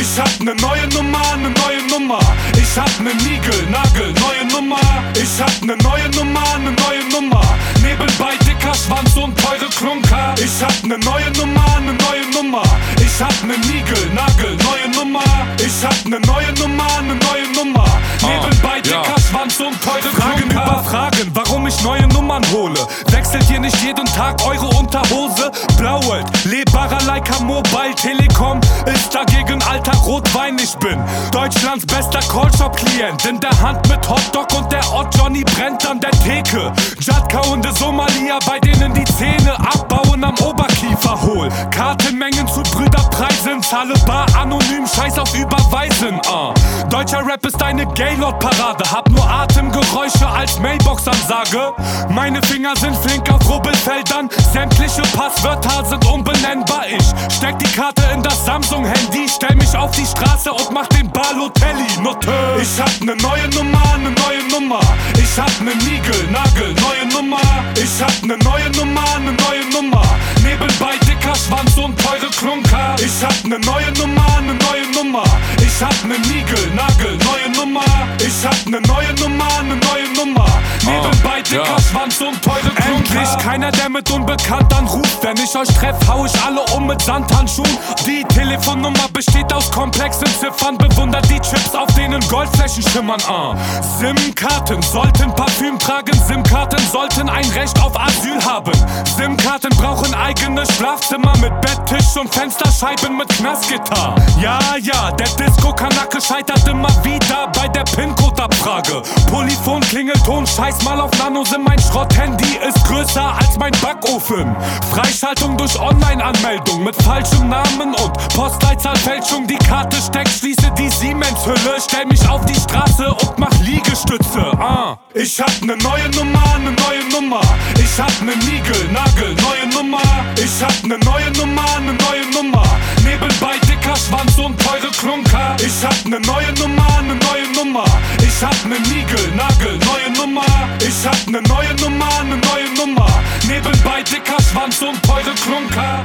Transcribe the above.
Ich hab ne neue Nummer, ne neue Nummer. Ich hab ne Nigel, Nagel, neue Nummer. Ich hab ne neue Nummer, ne neue Nummer. Nebenbei dicker Schwanz und teure Klunker. Ich hab ne neue Nummer, ne neue Nummer. Ich hab ne Nigel, Nagel, neue Nummer. Ich hab ne neue Nummer, ne neue Nummer. Nebenbei dicker ja. Schwanz und teure Fragen Klunker. über Fragen, warum ich neue Nummern hole. Wechselt ihr nicht jeden Tag eure Unterhose? Blauelt, lebbarer Leica Mobile Telekom ist dagegen Rotwein. Ich bin Deutschlands bester Callshop-Klient. In der Hand mit Hotdog und der Ott Johnny brennt an der Theke. Jadkauende Somalia, bei denen die Zähne abbauen am Oberkiefer hohl. Kartenmengen zu Brüderpreisen, zahle bar anonym, scheiß auf Überweisen. Uh. Deutscher Rap ist eine Gaylord-Parade, hab nur Atemgeräusche als Mailbox-Ansage. Meine Finger sind flink auf Rubbelfeldern, sämtliche Passwörter sind unbenennbar. Ich steck die Karte in das Samsung-Handy, stell mich auf die Straße und mach den Balotelli. Note. Ich hab ne neue Nummer, ne neue Nummer. Ich hab ne Nigel, Nagel, neue Nummer. Ich hab ne neue Nummer, ne neue Nummer. Nebenbei dicker Schwanz und teure Klunker. Ich hab ne neue Nummer, ne neue Nummer. Ich hab ne Nigel, Nagel, neue Nummer. Ich hab ne neue Keiner, der mit unbekannt anruft. Wenn ich euch treff, hau ich alle um mit Sandhandschuhen. Die Telefonnummer besteht aus komplexen Ziffern. Bewundert die Chips, auf denen Goldflächen schimmern. Uh. SIM-Karten sollten Parfüm tragen. SIM-Karten sollten ein Recht auf Asyl haben. SIM-Karten brauchen eigenes Schlafzimmer mit Bettisch und Fensterscheiben mit Knastgitter. Ja, ja, der Disco-Kanake scheitert immer wieder bei der PIN-Code-Abfrage. Polyphon, Klingelton, scheiß mal auf Nano-SIM. Mein Schrott-Handy ist größer als mein Backofen. Freischaltung durch Online-Anmeldung mit falschem Namen und Postleitzahlfälschung. Die Karte steckt, schließe die Siemens-Hülle. Stell mich auf die Straße und mach Liegestütze. Ah. Ich hab ne neue Nummer, ne neue Nummer. Ich hab ne Nigel, Nagel, neue Nummer. Ich hab ne neue Nummer, ne neue Nummer. Nebenbei dicker Schwanz und teure Klunker. Ich hab ne neue Nummer, ne neue Nummer. Ich hab ne Nigel, Nagel, neue Nummer. Ich hab ne neue dicker Schwanz und teure Klunker.